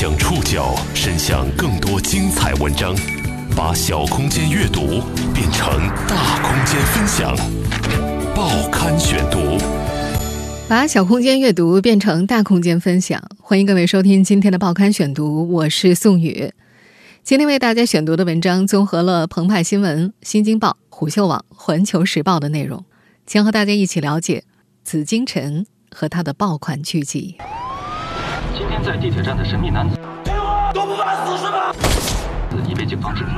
将触角伸向更多精彩文章，把小空间阅读变成大空间分享。报刊选读，把小空间阅读变成大空间分享。欢迎各位收听今天的报刊选读，我是宋宇。今天为大家选读的文章综合了澎湃新闻、新京报、虎嗅网、环球时报的内容，将和大家一起了解紫金陈和他的爆款剧集。在地铁站的神秘男子，都不怕死是吧？已被警方制服。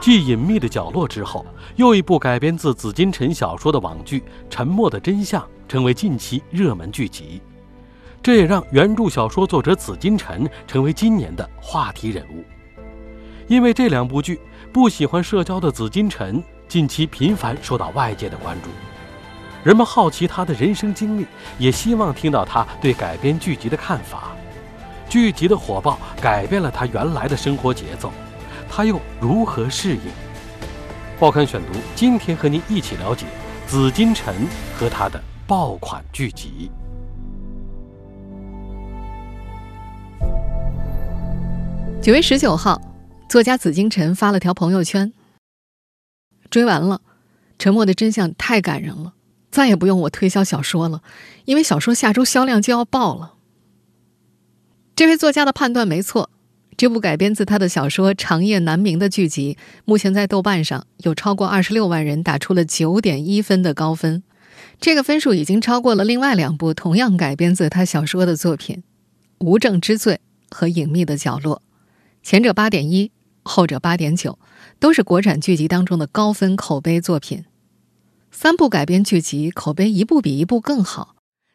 继《隐秘的角落》之后，又一部改编自紫金陈小说的网剧《沉默的真相》成为近期热门剧集，这也让原著小说作者紫金陈成为今年的话题人物。因为这两部剧，不喜欢社交的紫金陈近期频繁受到外界的关注。人们好奇他的人生经历，也希望听到他对改编剧集的看法。剧集的火爆改变了他原来的生活节奏，他又如何适应？报刊选读，今天和您一起了解紫金陈和他的爆款剧集。九月十九号。作家紫金陈发了条朋友圈：“追完了，《沉默的真相》太感人了，再也不用我推销小说了，因为小说下周销量就要爆了。”这位作家的判断没错，这部改编自他的小说《长夜难明》的剧集，目前在豆瓣上有超过二十六万人打出了九点一分的高分，这个分数已经超过了另外两部同样改编自他小说的作品《无证之罪》和《隐秘的角落》，前者八点一。后者八点九，都是国产剧集当中的高分口碑作品。三部改编剧集口碑一部比一部更好，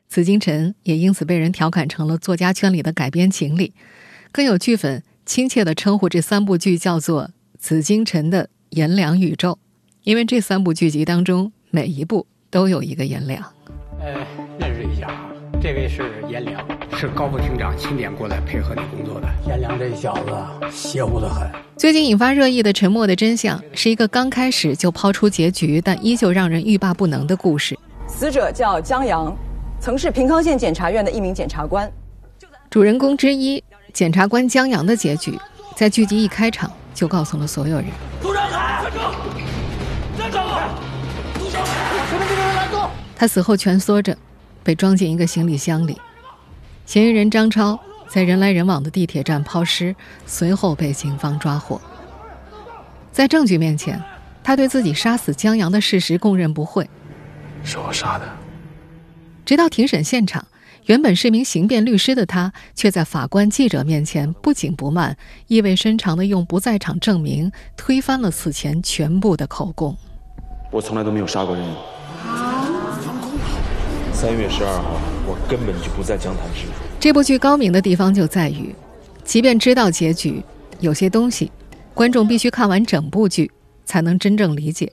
紫金陈也因此被人调侃成了作家圈里的改编锦鲤。更有剧粉亲切地称呼这三部剧叫做“紫金陈的颜良宇宙”，因为这三部剧集当中每一部都有一个颜良。呃，认识一下啊，这位是颜良，是高副厅长钦点过来配合你工作的。颜良这小子邪乎的很。最近引发热议的《沉默的真相》是一个刚开始就抛出结局，但依旧让人欲罢不能的故事。死者叫江阳，曾是平康县检察院的一名检察官。主人公之一检察官江阳的结局，在剧集一开场就告诉了所有人。杜振海，站住！站住！杜振海，前面这个人拦住！他死后蜷缩着，被装进一个行李箱里。嫌疑人张超。在人来人往的地铁站抛尸，随后被警方抓获。在证据面前，他对自己杀死江阳的事实供认不讳。是我杀的。直到庭审现场，原本是名刑辩律师的他，却在法官、记者面前不紧不慢、意味深长地用不在场证明推翻了此前全部的口供。我从来都没有杀过人。三月十二号，我根本就不在江潭市。这部剧高明的地方就在于，即便知道结局，有些东西，观众必须看完整部剧才能真正理解。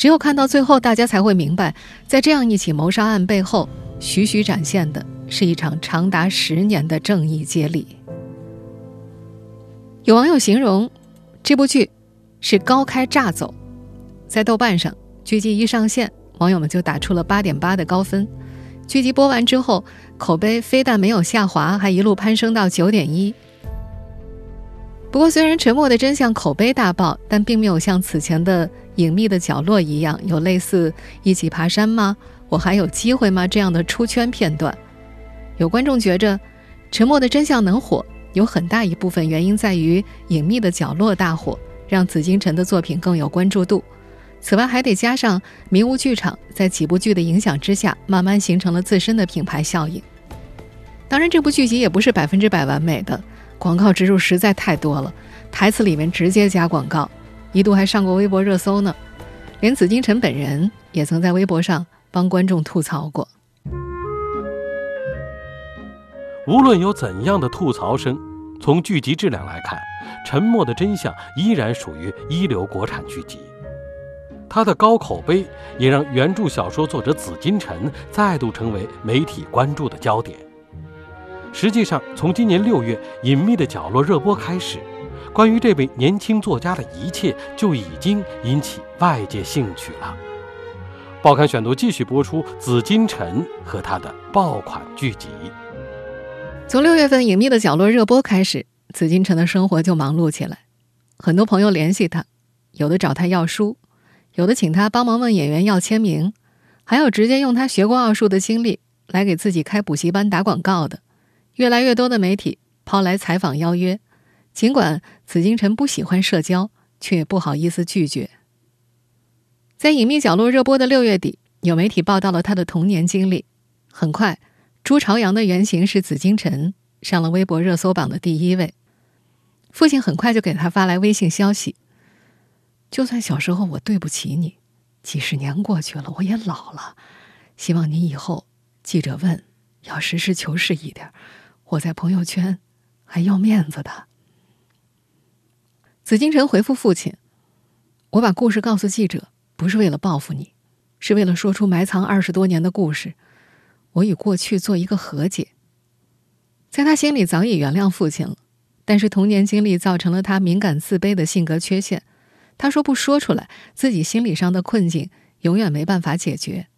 只有看到最后，大家才会明白，在这样一起谋杀案背后，徐徐展现的是一场长达十年的正义接力。有网友形容这部剧是高开炸走，在豆瓣上，剧集一上线，网友们就打出了八点八的高分。剧集播完之后，口碑非但没有下滑，还一路攀升到九点一。不过，虽然《沉默的真相》口碑大爆，但并没有像此前的《隐秘的角落》一样有类似“一起爬山吗？我还有机会吗？”这样的出圈片段。有观众觉着，《沉默的真相》能火，有很大一部分原因在于《隐秘的角落》大火，让紫金陈的作品更有关注度。此外，还得加上迷雾剧场在几部剧的影响之下，慢慢形成了自身的品牌效应。当然，这部剧集也不是百分之百完美的，广告植入实在太多了，台词里面直接加广告，一度还上过微博热搜呢。连紫金陈本人也曾在微博上帮观众吐槽过。无论有怎样的吐槽声，从剧集质量来看，《沉默的真相》依然属于一流国产剧集。他的高口碑也让原著小说作者紫金陈再度成为媒体关注的焦点。实际上，从今年六月《隐秘的角落》热播开始，关于这位年轻作家的一切就已经引起外界兴趣了。报刊选读继续播出紫金陈和他的爆款剧集。从六月份《隐秘的角落》热播开始，紫金陈的生活就忙碌起来。很多朋友联系他，有的找他要书，有的请他帮忙问演员要签名，还有直接用他学过奥数的经历来给自己开补习班打广告的。越来越多的媒体抛来采访邀约，尽管紫禁城不喜欢社交，却也不好意思拒绝。在《隐秘角落》热播的六月底，有媒体报道了他的童年经历，很快。朱朝阳的原型是紫禁城，上了微博热搜榜的第一位。父亲很快就给他发来微信消息：“就算小时候我对不起你，几十年过去了，我也老了。希望你以后记者问要实事求是一点，我在朋友圈还要面子的。”紫金城回复父亲：“我把故事告诉记者，不是为了报复你，是为了说出埋藏二十多年的故事。”我与过去做一个和解，在他心里早已原谅父亲了，但是童年经历造成了他敏感自卑的性格缺陷。他说不说出来，自己心理上的困境永远没办法解决。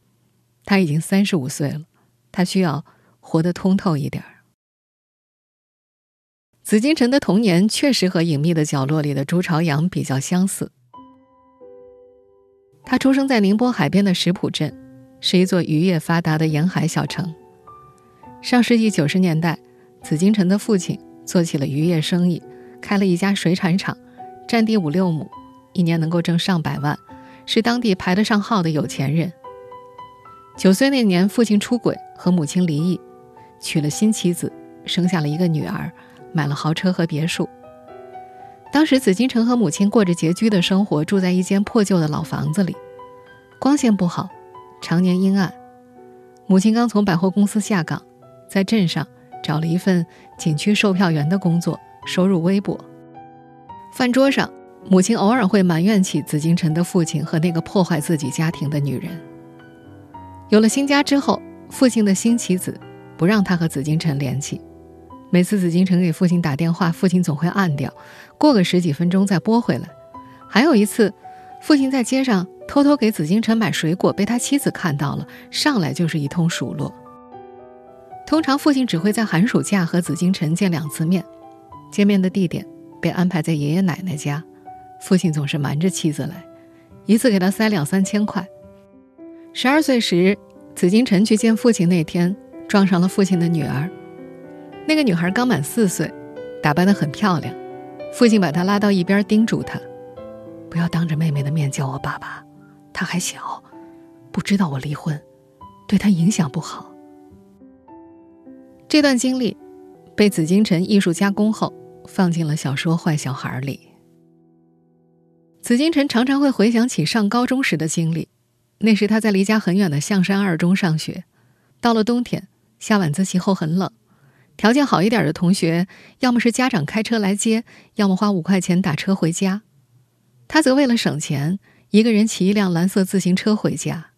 他已经三十五岁了，他需要活得通透一点儿。紫禁城的童年确实和《隐秘的角落》里的朱朝阳比较相似。他出生在宁波海边的石浦镇。是一座渔业发达的沿海小城。上世纪九十年代，紫禁城的父亲做起了渔业生意，开了一家水产厂，占地五六亩，一年能够挣上百万，是当地排得上号的有钱人。九岁那年，父亲出轨和母亲离异，娶了新妻子，生下了一个女儿，买了豪车和别墅。当时，紫禁城和母亲过着拮据的生活，住在一间破旧的老房子里，光线不好。常年阴暗，母亲刚从百货公司下岗，在镇上找了一份景区售票员的工作，收入微薄。饭桌上，母亲偶尔会埋怨起紫禁城的父亲和那个破坏自己家庭的女人。有了新家之后，父亲的新妻子不让他和紫禁城联系，每次紫禁城给父亲打电话，父亲总会按掉，过个十几分钟再拨回来。还有一次，父亲在街上。偷偷给紫禁城买水果，被他妻子看到了，上来就是一通数落。通常父亲只会在寒暑假和紫禁城见两次面，见面的地点被安排在爷爷奶奶家，父亲总是瞒着妻子来，一次给他塞两三千块。十二岁时，紫禁城去见父亲那天，撞上了父亲的女儿。那个女孩刚满四岁，打扮得很漂亮，父亲把她拉到一边，叮嘱她：“不要当着妹妹的面叫我爸爸。”他还小，不知道我离婚，对他影响不好。这段经历被紫禁城艺术加工后放进了小说《坏小孩》里。紫禁城常常会回想起上高中时的经历，那时他在离家很远的象山二中上学。到了冬天，下晚自习后很冷，条件好一点的同学，要么是家长开车来接，要么花五块钱打车回家。他则为了省钱。一个人骑一辆蓝色自行车回家，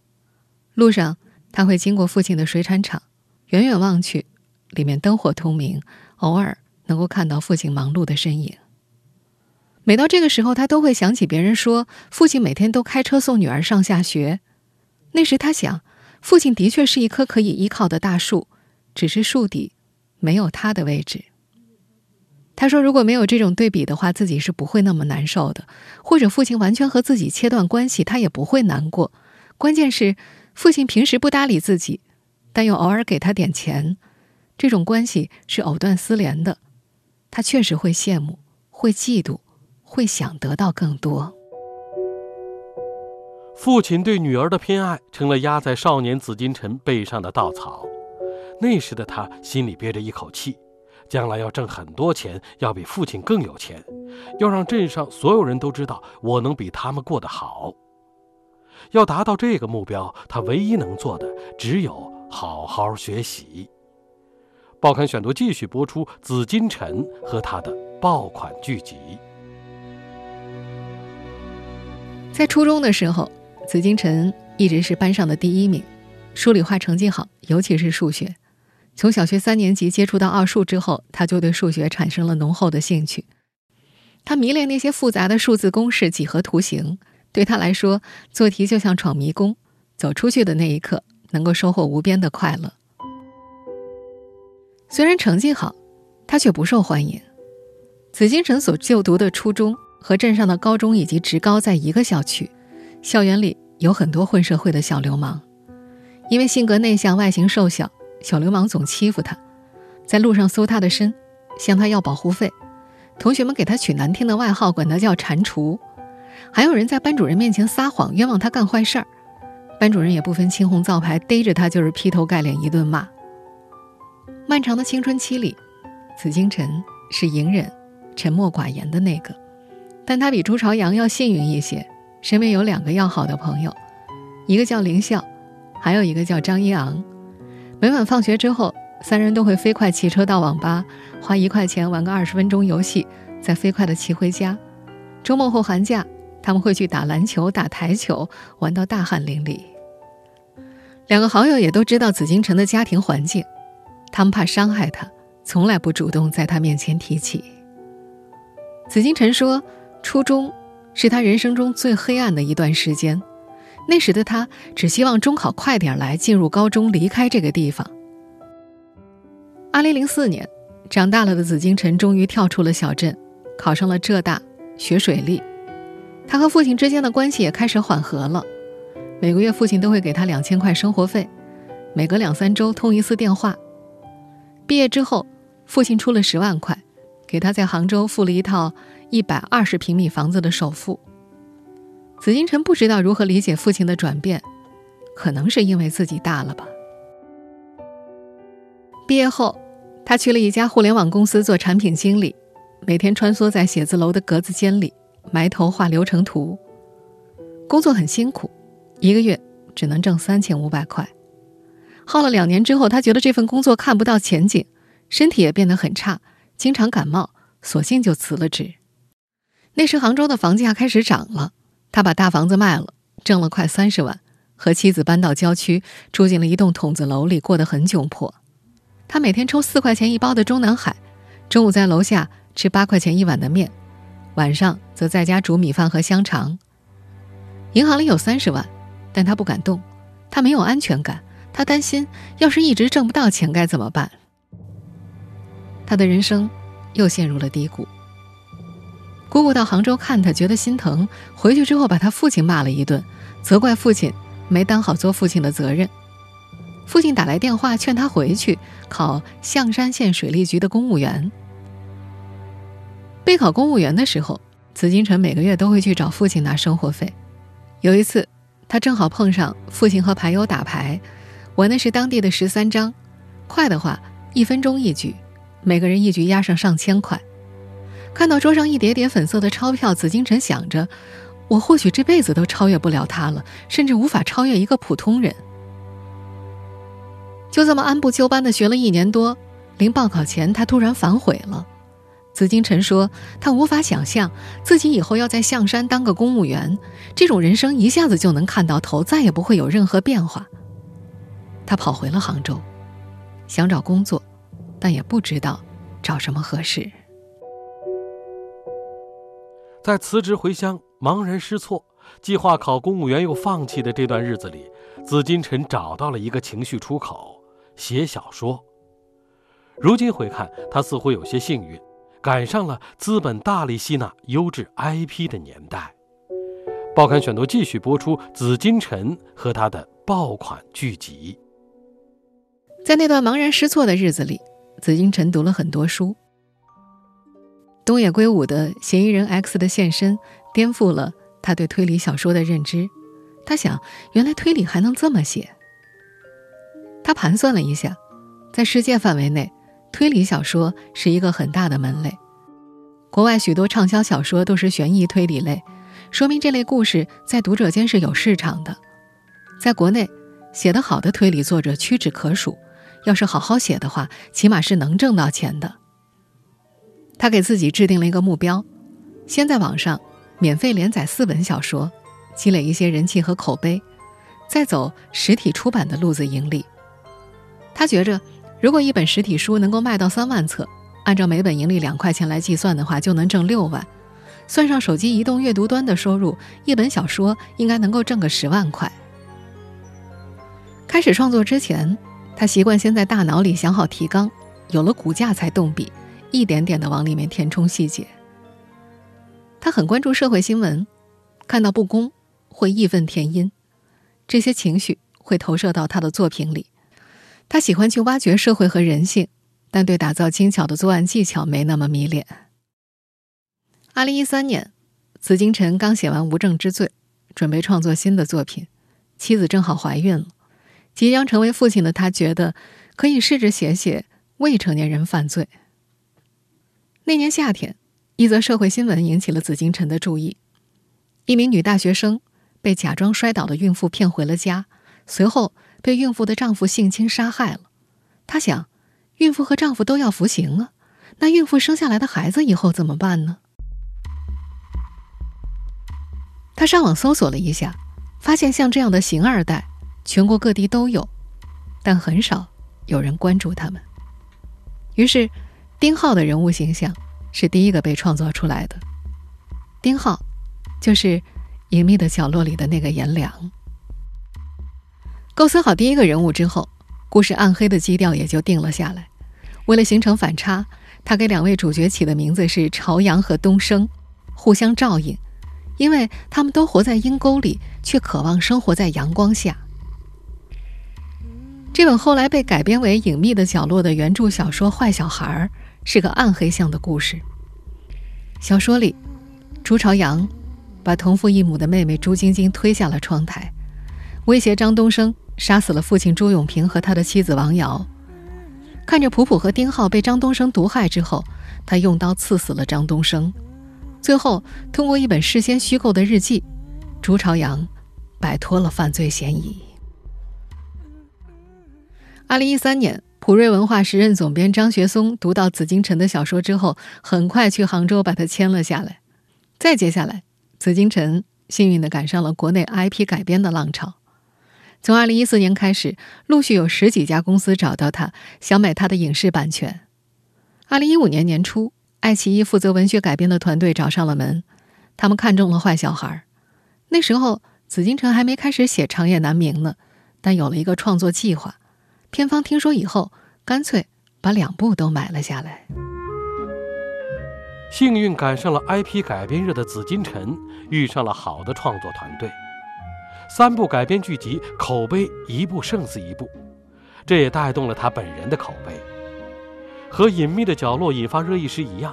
路上他会经过父亲的水产厂，远远望去，里面灯火通明，偶尔能够看到父亲忙碌的身影。每到这个时候，他都会想起别人说，父亲每天都开车送女儿上下学。那时他想，父亲的确是一棵可以依靠的大树，只是树底没有他的位置。他说：“如果没有这种对比的话，自己是不会那么难受的。或者父亲完全和自己切断关系，他也不会难过。关键是，父亲平时不搭理自己，但又偶尔给他点钱，这种关系是藕断丝连的。他确实会羡慕，会嫉妒，会想得到更多。”父亲对女儿的偏爱，成了压在少年紫禁城背上的稻草。那时的他心里憋着一口气。将来要挣很多钱，要比父亲更有钱，要让镇上所有人都知道我能比他们过得好。要达到这个目标，他唯一能做的只有好好学习。报刊选读继续播出《紫金陈》和他的爆款剧集。在初中的时候，紫金陈一直是班上的第一名，数理化成绩好，尤其是数学。从小学三年级接触到奥数之后，他就对数学产生了浓厚的兴趣。他迷恋那些复杂的数字公式、几何图形。对他来说，做题就像闯迷宫，走出去的那一刻能够收获无边的快乐。虽然成绩好，他却不受欢迎。紫金城所就读的初中和镇上的高中以及职高在一个校区，校园里有很多混社会的小流氓。因为性格内向、外形瘦小，小流氓总欺负他，在路上搜他的身，向他要保护费。同学们给他取难听的外号，管他叫“蟾蜍”。还有人在班主任面前撒谎，冤枉他干坏事儿，班主任也不分青红皂白，逮着他就是劈头盖脸一顿骂。漫长的青春期里，紫禁城是隐忍。沉默寡言的那个，但他比朱朝阳要幸运一些，身边有两个要好的朋友，一个叫林笑，还有一个叫张一昂。每晚放学之后，三人都会飞快骑车到网吧，花一块钱玩个二十分钟游戏，再飞快的骑回家。周末或寒假，他们会去打篮球、打台球，玩到大汗淋漓。两个好友也都知道紫金城的家庭环境，他们怕伤害他，从来不主动在他面前提起。紫金城说：“初中是他人生中最黑暗的一段时间，那时的他只希望中考快点来，进入高中，离开这个地方。”二零零四年，长大了的紫金城终于跳出了小镇，考上了浙大学水利。他和父亲之间的关系也开始缓和了，每个月父亲都会给他两千块生活费，每隔两三周通一次电话。毕业之后，父亲出了十万块。给他在杭州付了一套一百二十平米房子的首付。紫金城不知道如何理解父亲的转变，可能是因为自己大了吧。毕业后，他去了一家互联网公司做产品经理，每天穿梭在写字楼的格子间里，埋头画流程图。工作很辛苦，一个月只能挣三千五百块。耗了两年之后，他觉得这份工作看不到前景，身体也变得很差。经常感冒，索性就辞了职。那时杭州的房价开始涨了，他把大房子卖了，挣了快三十万，和妻子搬到郊区，住进了一栋筒子楼里，过得很窘迫。他每天抽四块钱一包的中南海，中午在楼下吃八块钱一碗的面，晚上则在家煮米饭和香肠。银行里有三十万，但他不敢动，他没有安全感，他担心要是一直挣不到钱该怎么办。他的人生又陷入了低谷。姑姑到杭州看他，觉得心疼，回去之后把他父亲骂了一顿，责怪父亲没当好做父亲的责任。父亲打来电话劝他回去考象山县水利局的公务员。备考公务员的时候，紫金城每个月都会去找父亲拿生活费。有一次，他正好碰上父亲和牌友打牌，玩的是当地的十三张，快的话一分钟一局。每个人一局押上上千块，看到桌上一叠叠粉色的钞票，紫金城想着：我或许这辈子都超越不了他了，甚至无法超越一个普通人。就这么按部就班的学了一年多，临报考前，他突然反悔了。紫金城说：“他无法想象自己以后要在象山当个公务员，这种人生一下子就能看到头，再也不会有任何变化。”他跑回了杭州，想找工作。但也不知道找什么合适。在辞职回乡、茫然失措、计划考公务员又放弃的这段日子里，紫金陈找到了一个情绪出口——写小说。如今回看，他似乎有些幸运，赶上了资本大力吸纳优质 IP 的年代。报刊选读继续播出紫金陈和他的爆款剧集。在那段茫然失措的日子里。紫金陈读了很多书。东野圭吾的《嫌疑人 X 的现身》颠覆了他对推理小说的认知。他想，原来推理还能这么写。他盘算了一下，在世界范围内，推理小说是一个很大的门类。国外许多畅销小说都是悬疑推理类，说明这类故事在读者间是有市场的。在国内，写得好的推理作者屈指可数。要是好好写的话，起码是能挣到钱的。他给自己制定了一个目标：先在网上免费连载四本小说，积累一些人气和口碑，再走实体出版的路子盈利。他觉着，如果一本实体书能够卖到三万册，按照每本盈利两块钱来计算的话，就能挣六万。算上手机移动阅读端的收入，一本小说应该能够挣个十万块。开始创作之前。他习惯先在大脑里想好提纲，有了骨架才动笔，一点点的往里面填充细节。他很关注社会新闻，看到不公会义愤填膺，这些情绪会投射到他的作品里。他喜欢去挖掘社会和人性，但对打造精巧的作案技巧没那么迷恋。二零一三年，紫禁城刚写完《无证之罪》，准备创作新的作品，妻子正好怀孕了。即将成为父亲的他，觉得可以试着写写未成年人犯罪。那年夏天，一则社会新闻引起了紫禁城的注意：一名女大学生被假装摔倒的孕妇骗回了家，随后被孕妇的丈夫性侵杀害了。她想，孕妇和丈夫都要服刑啊，那孕妇生下来的孩子以后怎么办呢？她上网搜索了一下，发现像这样的“刑二代”。全国各地都有，但很少有人关注他们。于是，丁浩的人物形象是第一个被创造出来的。丁浩，就是《隐秘的角落》里的那个颜良。构思好第一个人物之后，故事暗黑的基调也就定了下来。为了形成反差，他给两位主角起的名字是朝阳和东升，互相照应，因为他们都活在阴沟里，却渴望生活在阳光下。这本后来被改编为《隐秘的角落》的原著小说《坏小孩儿》是个暗黑向的故事。小说里，朱朝阳把同父异母的妹妹朱晶晶推下了窗台，威胁张东升杀死了父亲朱永平和他的妻子王瑶。看着普普和丁浩被张东升毒害之后，他用刀刺死了张东升。最后，通过一本事先虚构的日记，朱朝阳摆脱了犯罪嫌疑。二零一三年，普瑞文化时任总编张学松读到紫禁城的小说之后，很快去杭州把它签了下来。再接下来，紫禁城幸运地赶上了国内 IP 改编的浪潮。从二零一四年开始，陆续有十几家公司找到他，想买他的影视版权。二零一五年年初，爱奇艺负责文学改编的团队找上了门，他们看中了《坏小孩》。那时候，紫禁城还没开始写《长夜难明》呢，但有了一个创作计划。片方听说以后，干脆把两部都买了下来。幸运赶上了 IP 改编热的紫禁城，遇上了好的创作团队，三部改编剧集口碑一部胜似一部，这也带动了他本人的口碑。和《隐秘的角落》引发热议时一样，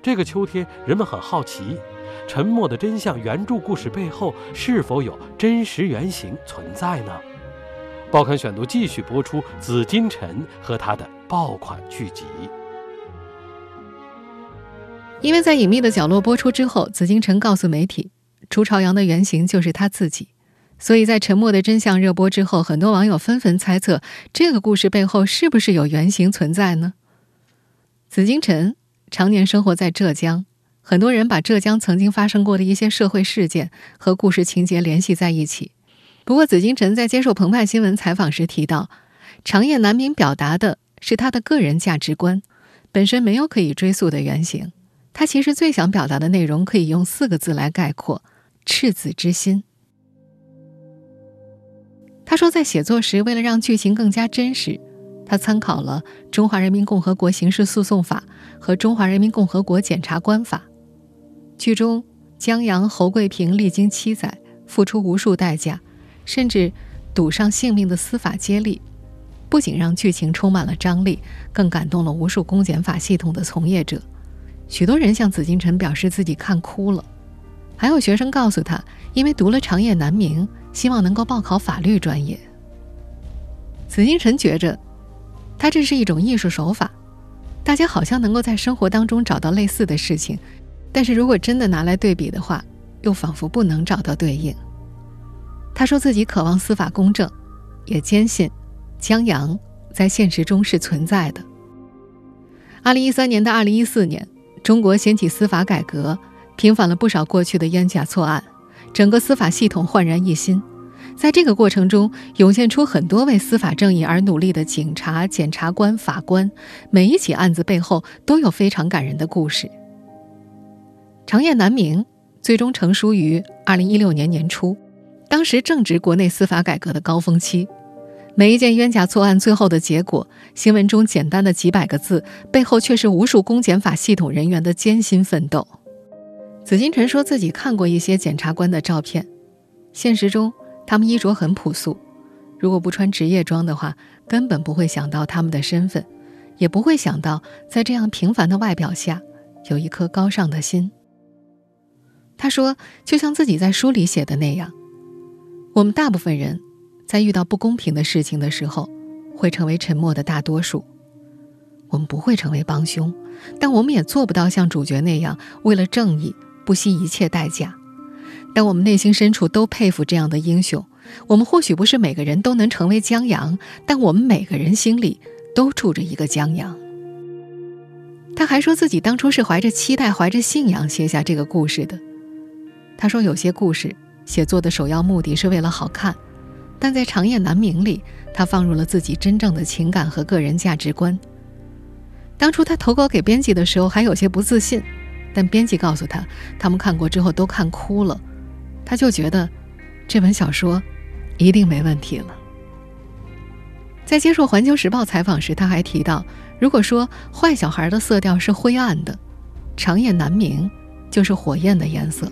这个秋天人们很好奇，《沉默的真相》原著故事背后是否有真实原型存在呢？报刊选读继续播出《紫禁城》和他的爆款剧集。因为在《隐秘的角落》播出之后，紫禁城告诉媒体，朱朝阳的原型就是他自己，所以在《沉默的真相》热播之后，很多网友纷纷猜测这个故事背后是不是有原型存在呢？紫禁城常年生活在浙江，很多人把浙江曾经发生过的一些社会事件和故事情节联系在一起。不过，紫禁城在接受澎湃新闻采访时提到，长夜难明表达的是他的个人价值观，本身没有可以追溯的原型。他其实最想表达的内容可以用四个字来概括：赤子之心。他说，在写作时，为了让剧情更加真实，他参考了《中华人民共和国刑事诉讼法》和《中华人民共和国检察官法》。剧中，江阳、侯桂平历经七载，付出无数代价。甚至赌上性命的司法接力，不仅让剧情充满了张力，更感动了无数公检法系统的从业者。许多人向紫禁城表示自己看哭了，还有学生告诉他，因为读了《长夜难明》，希望能够报考法律专业。紫禁城觉着，他这是一种艺术手法，大家好像能够在生活当中找到类似的事情，但是如果真的拿来对比的话，又仿佛不能找到对应。他说自己渴望司法公正，也坚信江阳在现实中是存在的。二零一三年到二零一四年，中国掀起司法改革，平反了不少过去的冤假错案，整个司法系统焕然一新。在这个过程中，涌现出很多为司法正义而努力的警察、检察官、法官，每一起案子背后都有非常感人的故事。长夜难明最终成书于二零一六年年初。当时正值国内司法改革的高峰期，每一件冤假错案最后的结果，新闻中简单的几百个字，背后却是无数公检法系统人员的艰辛奋斗。紫金陈说自己看过一些检察官的照片，现实中他们衣着很朴素，如果不穿职业装的话，根本不会想到他们的身份，也不会想到在这样平凡的外表下，有一颗高尚的心。他说：“就像自己在书里写的那样，我们大部分人。”在遇到不公平的事情的时候，会成为沉默的大多数。我们不会成为帮凶，但我们也做不到像主角那样为了正义不惜一切代价。但我们内心深处都佩服这样的英雄。我们或许不是每个人都能成为江阳，但我们每个人心里都住着一个江阳。他还说自己当初是怀着期待、怀着信仰写下这个故事的。他说，有些故事写作的首要目的是为了好看。但在长夜难明里，他放入了自己真正的情感和个人价值观。当初他投稿给编辑的时候还有些不自信，但编辑告诉他，他们看过之后都看哭了，他就觉得这本小说一定没问题了。在接受《环球时报》采访时，他还提到，如果说坏小孩的色调是灰暗的，长夜难明就是火焰的颜色。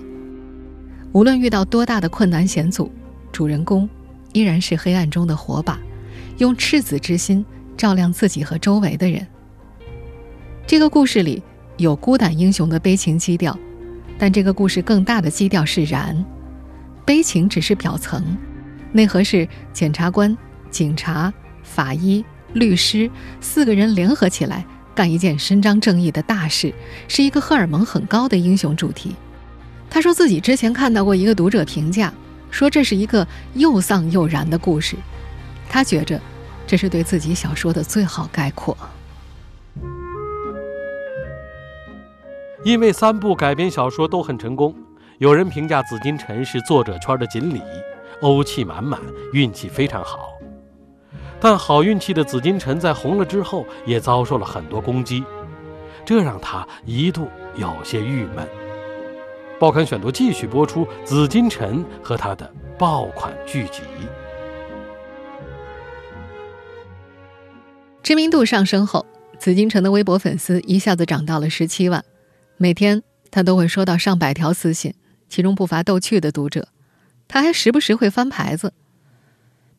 无论遇到多大的困难险阻，主人公。依然是黑暗中的火把，用赤子之心照亮自己和周围的人。这个故事里有孤胆英雄的悲情基调，但这个故事更大的基调是燃。悲情只是表层，内核是检察官、警察、法医、律师四个人联合起来干一件伸张正义的大事，是一个荷尔蒙很高的英雄主题。他说自己之前看到过一个读者评价。说这是一个又丧又燃的故事，他觉着这是对自己小说的最好概括。因为三部改编小说都很成功，有人评价紫金陈是作者圈的锦鲤，欧气满满，运气非常好。但好运气的紫金陈在红了之后，也遭受了很多攻击，这让他一度有些郁闷。报刊选读继续播出紫金陈和他的爆款剧集。知名度上升后，紫金陈的微博粉丝一下子涨到了十七万。每天他都会收到上百条私信，其中不乏逗趣的读者。他还时不时会翻牌子。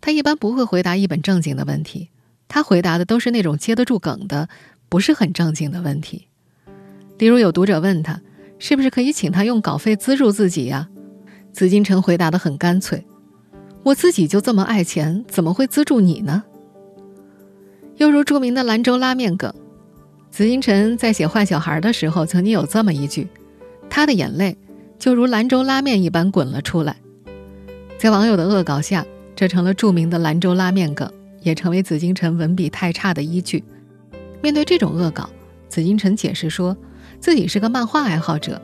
他一般不会回答一本正经的问题，他回答的都是那种接得住梗的，不是很正经的问题。例如有读者问他。是不是可以请他用稿费资助自己呀？紫金陈回答的很干脆：“我自己就这么爱钱，怎么会资助你呢？”又如著名的兰州拉面梗，紫金陈在写坏小孩的时候，曾经有这么一句：“他的眼泪就如兰州拉面一般滚了出来。”在网友的恶搞下，这成了著名的兰州拉面梗，也成为紫金陈文笔太差的依据。面对这种恶搞，紫金陈解释说。自己是个漫画爱好者，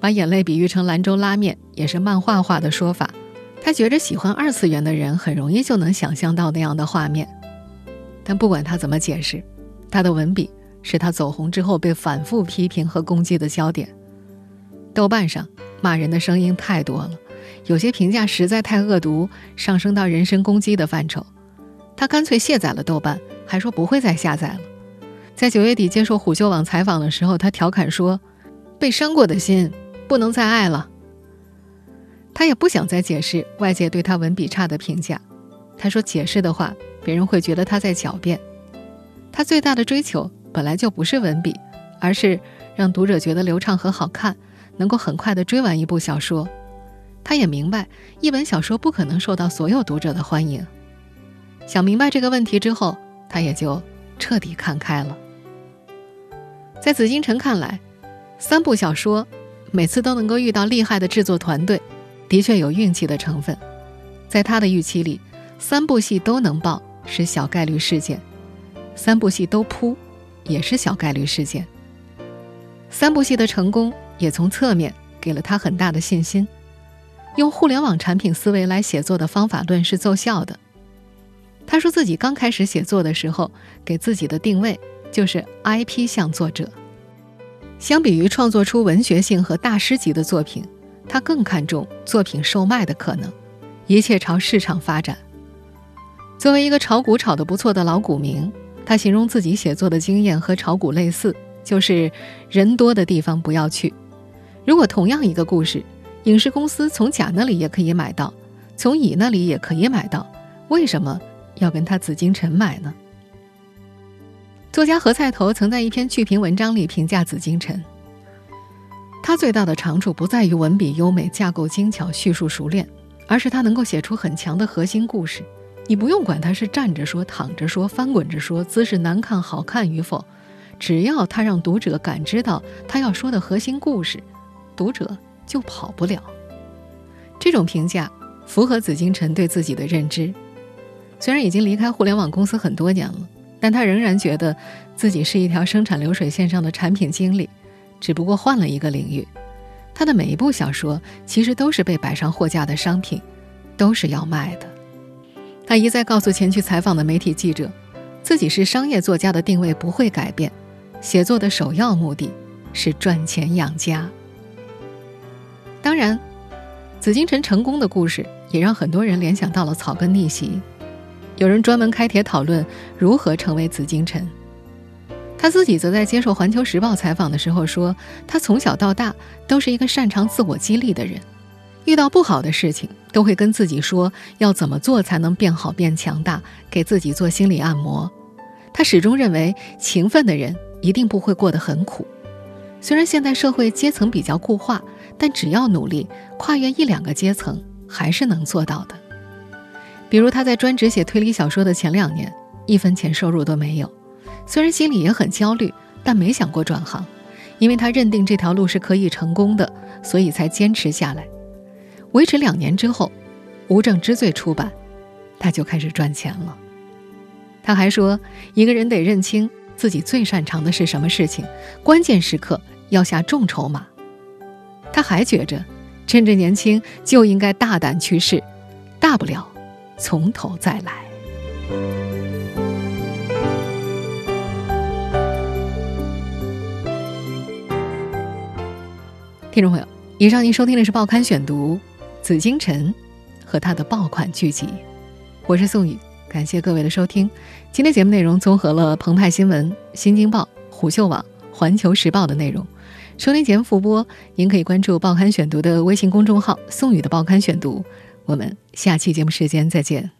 把眼泪比喻成兰州拉面也是漫画化的说法。他觉着喜欢二次元的人很容易就能想象到那样的画面。但不管他怎么解释，他的文笔是他走红之后被反复批评和攻击的焦点。豆瓣上骂人的声音太多了，有些评价实在太恶毒，上升到人身攻击的范畴。他干脆卸载了豆瓣，还说不会再下载了。在九月底接受虎嗅网采访的时候，他调侃说：“被伤过的心不能再爱了。”他也不想再解释外界对他文笔差的评价。他说：“解释的话，别人会觉得他在狡辩。他最大的追求本来就不是文笔，而是让读者觉得流畅和好看，能够很快的追完一部小说。他也明白，一本小说不可能受到所有读者的欢迎。想明白这个问题之后，他也就彻底看开了。”在紫金城看来，三部小说每次都能够遇到厉害的制作团队，的确有运气的成分。在他的预期里，三部戏都能爆是小概率事件，三部戏都扑也是小概率事件。三部戏的成功也从侧面给了他很大的信心。用互联网产品思维来写作的方法论是奏效的。他说自己刚开始写作的时候，给自己的定位。就是 IP 向作者，相比于创作出文学性和大师级的作品，他更看重作品售卖的可能，一切朝市场发展。作为一个炒股炒得不错的老股民，他形容自己写作的经验和炒股类似，就是人多的地方不要去。如果同样一个故事，影视公司从甲那里也可以买到，从乙那里也可以买到，为什么要跟他紫禁城买呢？作家何菜头曾在一篇剧评文章里评价紫禁城：他最大的长处不在于文笔优美、架构精巧、叙述熟练，而是他能够写出很强的核心故事。你不用管他是站着说、躺着说、翻滚着说，姿势难看、好看与否，只要他让读者感知到他要说的核心故事，读者。就跑不了。这种评价符合紫金陈对自己的认知。虽然已经离开互联网公司很多年了，但他仍然觉得自己是一条生产流水线上的产品经理，只不过换了一个领域。他的每一部小说其实都是被摆上货架的商品，都是要卖的。他一再告诉前去采访的媒体记者，自己是商业作家的定位不会改变，写作的首要目的是赚钱养家。当然，紫禁城成功的故事也让很多人联想到了草根逆袭。有人专门开帖讨论如何成为紫禁城。他自己则在接受《环球时报》采访的时候说：“他从小到大都是一个擅长自我激励的人，遇到不好的事情都会跟自己说要怎么做才能变好变强大，给自己做心理按摩。他始终认为勤奋的人一定不会过得很苦。虽然现代社会阶层比较固化。”但只要努力，跨越一两个阶层，还是能做到的。比如他在专职写推理小说的前两年，一分钱收入都没有，虽然心里也很焦虑，但没想过转行，因为他认定这条路是可以成功的，所以才坚持下来。维持两年之后，《无证之罪》出版，他就开始赚钱了。他还说，一个人得认清自己最擅长的是什么事情，关键时刻要下重筹码。他还觉着，趁着年轻就应该大胆去试，大不了从头再来。听众朋友，以上您收听的是《报刊选读》，紫金城和他的爆款剧集，我是宋宇，感谢各位的收听。今天节目内容综合了澎湃新闻、新京报、虎嗅网、环球时报的内容。收听节目复播，您可以关注《报刊选读》的微信公众号“宋宇的报刊选读”。我们下期节目时间再见。